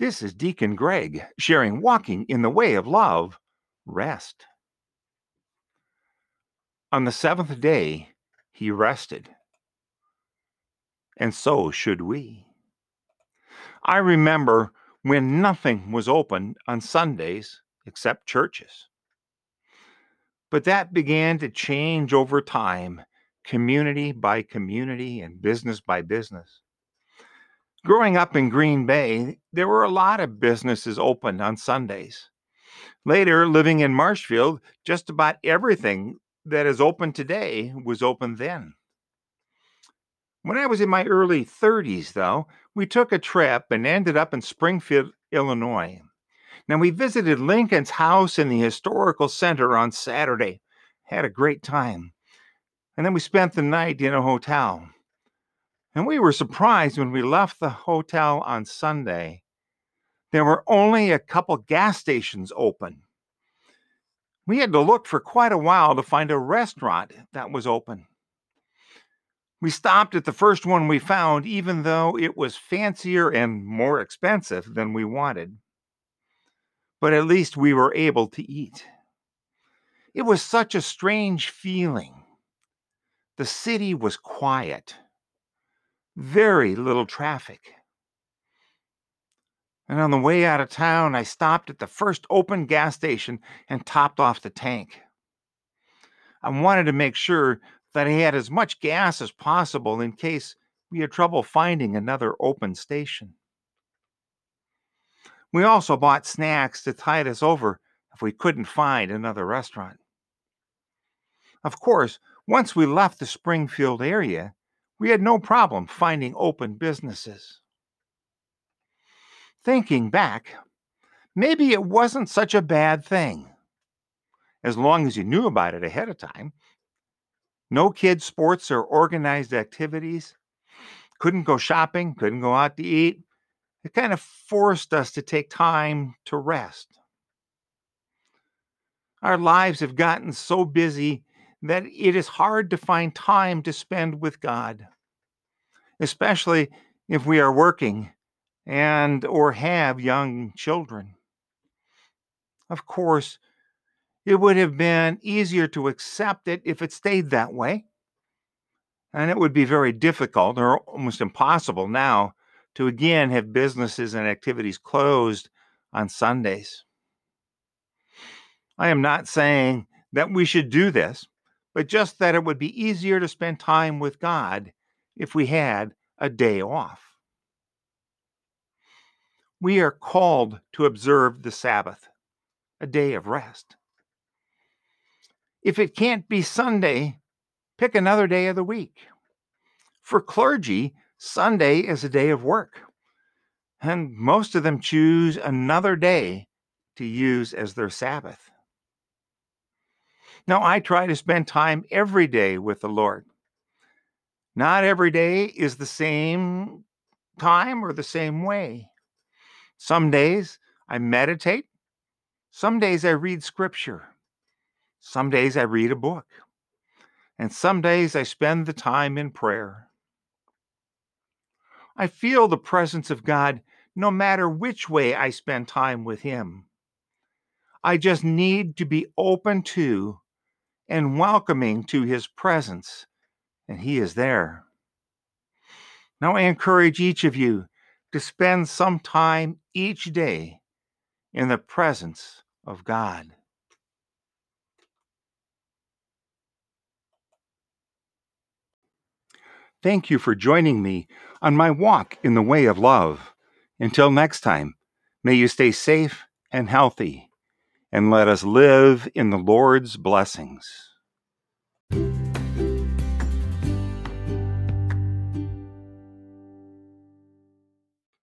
This is Deacon Greg sharing Walking in the Way of Love, Rest. On the seventh day, he rested. And so should we. I remember when nothing was open on Sundays except churches. But that began to change over time, community by community and business by business. Growing up in Green Bay, there were a lot of businesses open on Sundays. Later, living in Marshfield, just about everything that is open today was open then. When I was in my early 30s, though, we took a trip and ended up in Springfield, Illinois. Now, we visited Lincoln's house in the historical center on Saturday, had a great time. And then we spent the night in a hotel. And we were surprised when we left the hotel on Sunday. There were only a couple gas stations open. We had to look for quite a while to find a restaurant that was open. We stopped at the first one we found, even though it was fancier and more expensive than we wanted but at least we were able to eat. It was such a strange feeling. The city was quiet, very little traffic. And on the way out of town, I stopped at the first open gas station and topped off the tank. I wanted to make sure that I had as much gas as possible in case we had trouble finding another open station. We also bought snacks to tide us over if we couldn't find another restaurant. Of course, once we left the Springfield area, we had no problem finding open businesses. Thinking back, maybe it wasn't such a bad thing, as long as you knew about it ahead of time. No kids' sports or organized activities, couldn't go shopping, couldn't go out to eat, it kind of forced us to take time to rest. Our lives have gotten so busy that it is hard to find time to spend with God, especially if we are working and or have young children. Of course, it would have been easier to accept it if it stayed that way. And it would be very difficult or almost impossible now to again have businesses and activities closed on Sundays. I am not saying that we should do this, but just that it would be easier to spend time with God if we had a day off. We are called to observe the Sabbath, a day of rest. If it can't be Sunday, pick another day of the week. For clergy, Sunday is a day of work, and most of them choose another day to use as their Sabbath. Now, I try to spend time every day with the Lord. Not every day is the same time or the same way. Some days I meditate, some days I read scripture, some days I read a book, and some days I spend the time in prayer. I feel the presence of God no matter which way I spend time with Him. I just need to be open to and welcoming to His presence, and He is there. Now, I encourage each of you to spend some time each day in the presence of God. Thank you for joining me on my walk in the way of love. Until next time, may you stay safe and healthy, and let us live in the Lord's blessings.